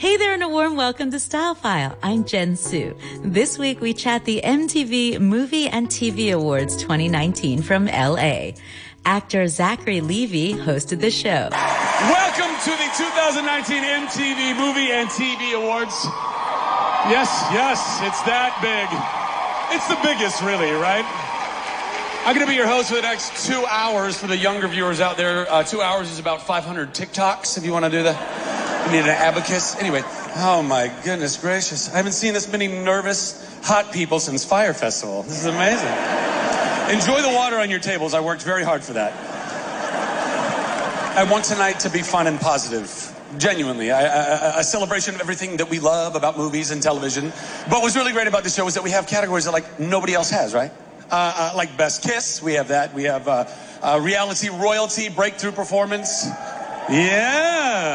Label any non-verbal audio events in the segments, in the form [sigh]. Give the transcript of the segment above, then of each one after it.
Hey there and a warm welcome to Style File. I'm Jen Su. This week we chat the MTV Movie and TV Awards 2019 from LA. Actor Zachary Levi hosted the show. Welcome to the 2019 MTV Movie and TV Awards. Yes, yes, it's that big. It's the biggest, really, right? I'm going to be your host for the next two hours for the younger viewers out there. Uh, two hours is about 500 TikToks if you want to do that. Need an abacus. Anyway, oh my goodness gracious. I haven't seen this many nervous, hot people since Fyre Festival. This is amazing. Enjoy the water on your tables. I worked very hard for that. I want tonight to be fun and positive. Genuinely, I, I, a celebration of everything that we love about movies and television. But what's really great about the show is that we have categories that like nobody else has, right? Uh, uh, like Best Kiss, we have that. We have uh, uh reality royalty, breakthrough performance. Yeah,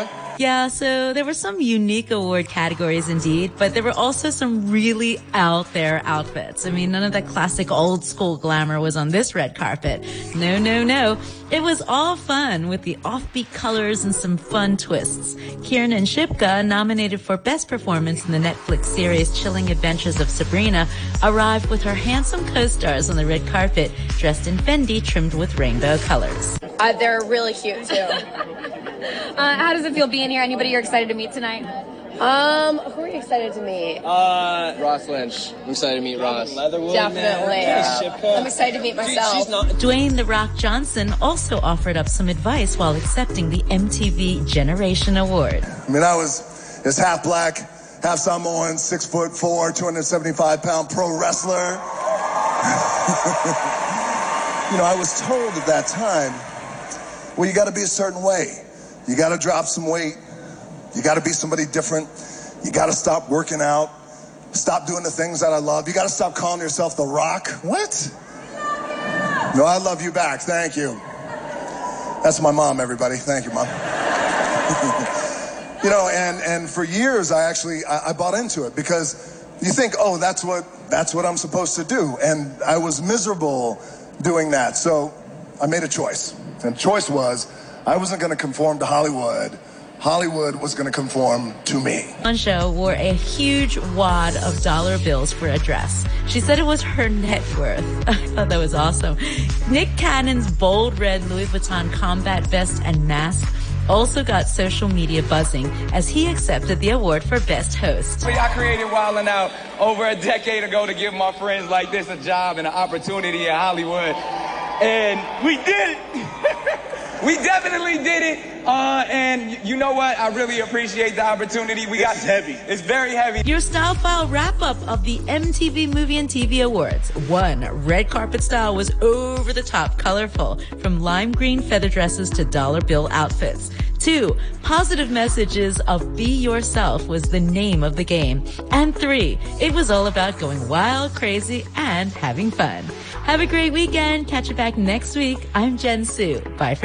yeah, there you go. Yeah, so there were some unique award categories indeed, but there were also some really out there outfits. I mean, none of that classic old school glamour was on this red carpet. No, no, no. It was all fun with the offbeat colors and some fun twists. Kiernan Shipka, nominated for Best Performance in the Netflix series Chilling Adventures of Sabrina, arrived with her handsome co-stars on the red carpet, dressed in Fendi trimmed with rainbow colors. Uh, they're really cute too. Uh, how does it feel being here? Anybody you're excited to meet tonight? Um, who are you excited to meet? Uh, Ross Lynch. I'm excited to meet Ross. Leatherwood, Definitely. Yeah. I'm excited to meet myself. She, not- Dwayne The Rock Johnson also offered up some advice while accepting the MTV Generation Award. I mean, I was this half black, half Samoan, six foot four, 275 pound pro wrestler. [laughs] You know, I was told at that time, well, you got to be a certain way. You got to drop some weight. You got to be somebody different. You got to stop working out. Stop doing the things that I love. You got to stop calling yourself the rock. What? No, I love you back. Thank you. That's my mom, everybody. Thank you, mom. [laughs] you know, and, and for years, I actually, I, I bought into it because you think, oh, that's what, that's what I'm supposed to do. And I was miserable doing that. So I made a choice. And choice was I wasn't going to conform to Hollywood. Hollywood was going to conform to me. On show wore a huge wad of dollar bills for a dress. She said it was her net worth. [laughs] I thought that was awesome. Nick Cannon's bold red Louis Vuitton combat vest and mask also got social media buzzing as he accepted the award for Best Host. I created Wild 'N Out over a decade ago to give my friends like this a job and an opportunity in Hollywood. And we did it. [laughs] we definitely did it. Uh, and you know what? I really appreciate the opportunity. We got heavy. It's very heavy. Your style file wrap up of the MTV Movie and TV Awards. One, red carpet style was over the top, colorful, from lime green feather dresses to dollar bill outfits. Two, positive messages of be yourself was the name of the game. And three, it was all about going wild, crazy, and having fun. Have a great weekend. Catch you back next week. I'm Jen Su. Bye for